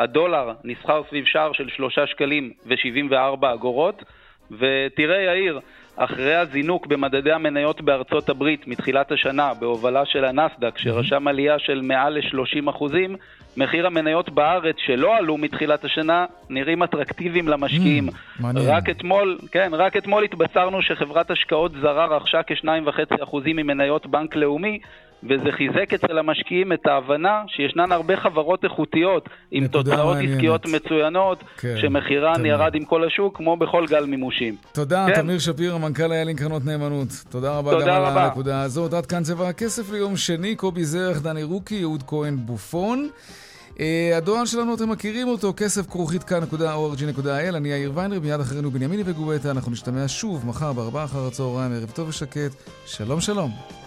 הדולר נסחר סביב שער של 3 שקלים ו-74 אגורות, ותראה יאיר, אחרי הזינוק במדדי המניות בארצות הברית מתחילת השנה בהובלה של הנסדק שרשם עלייה של מעל ל-30 אחוזים, מחיר המניות בארץ שלא עלו מתחילת השנה נראים אטרקטיביים למשקיעים. Mm, רק אתמול, כן, רק אתמול התבשרנו שחברת השקעות זרה רכשה כ-2.5 אחוזים ממניות בנק לאומי וזה חיזק אצל המשקיעים את ההבנה שישנן הרבה חברות איכותיות עם תוצאות עסקיות מצוינות, כן, שמחירן תודה. ירד עם כל השוק, כמו בכל גל מימושים. תודה, כן. תמיר שפירא, מנכ"ל איילים קרנות נאמנות. תודה רבה תודה גם רבה. על הנקודה הזאת. עד כאן צבע הכסף ליום שני, קובי זרח, דני רוקי, יהוד כהן בופון. Uh, הדואל שלנו, אתם מכירים אותו, כסף כרוכית כאן.org.il, אני יאיר ויינר, מיד אחרינו בנימיני וגואטה, אנחנו נשתמע שוב מחר בארבעה אחר הצהריים, ערב טוב ושקט, שלום שלום.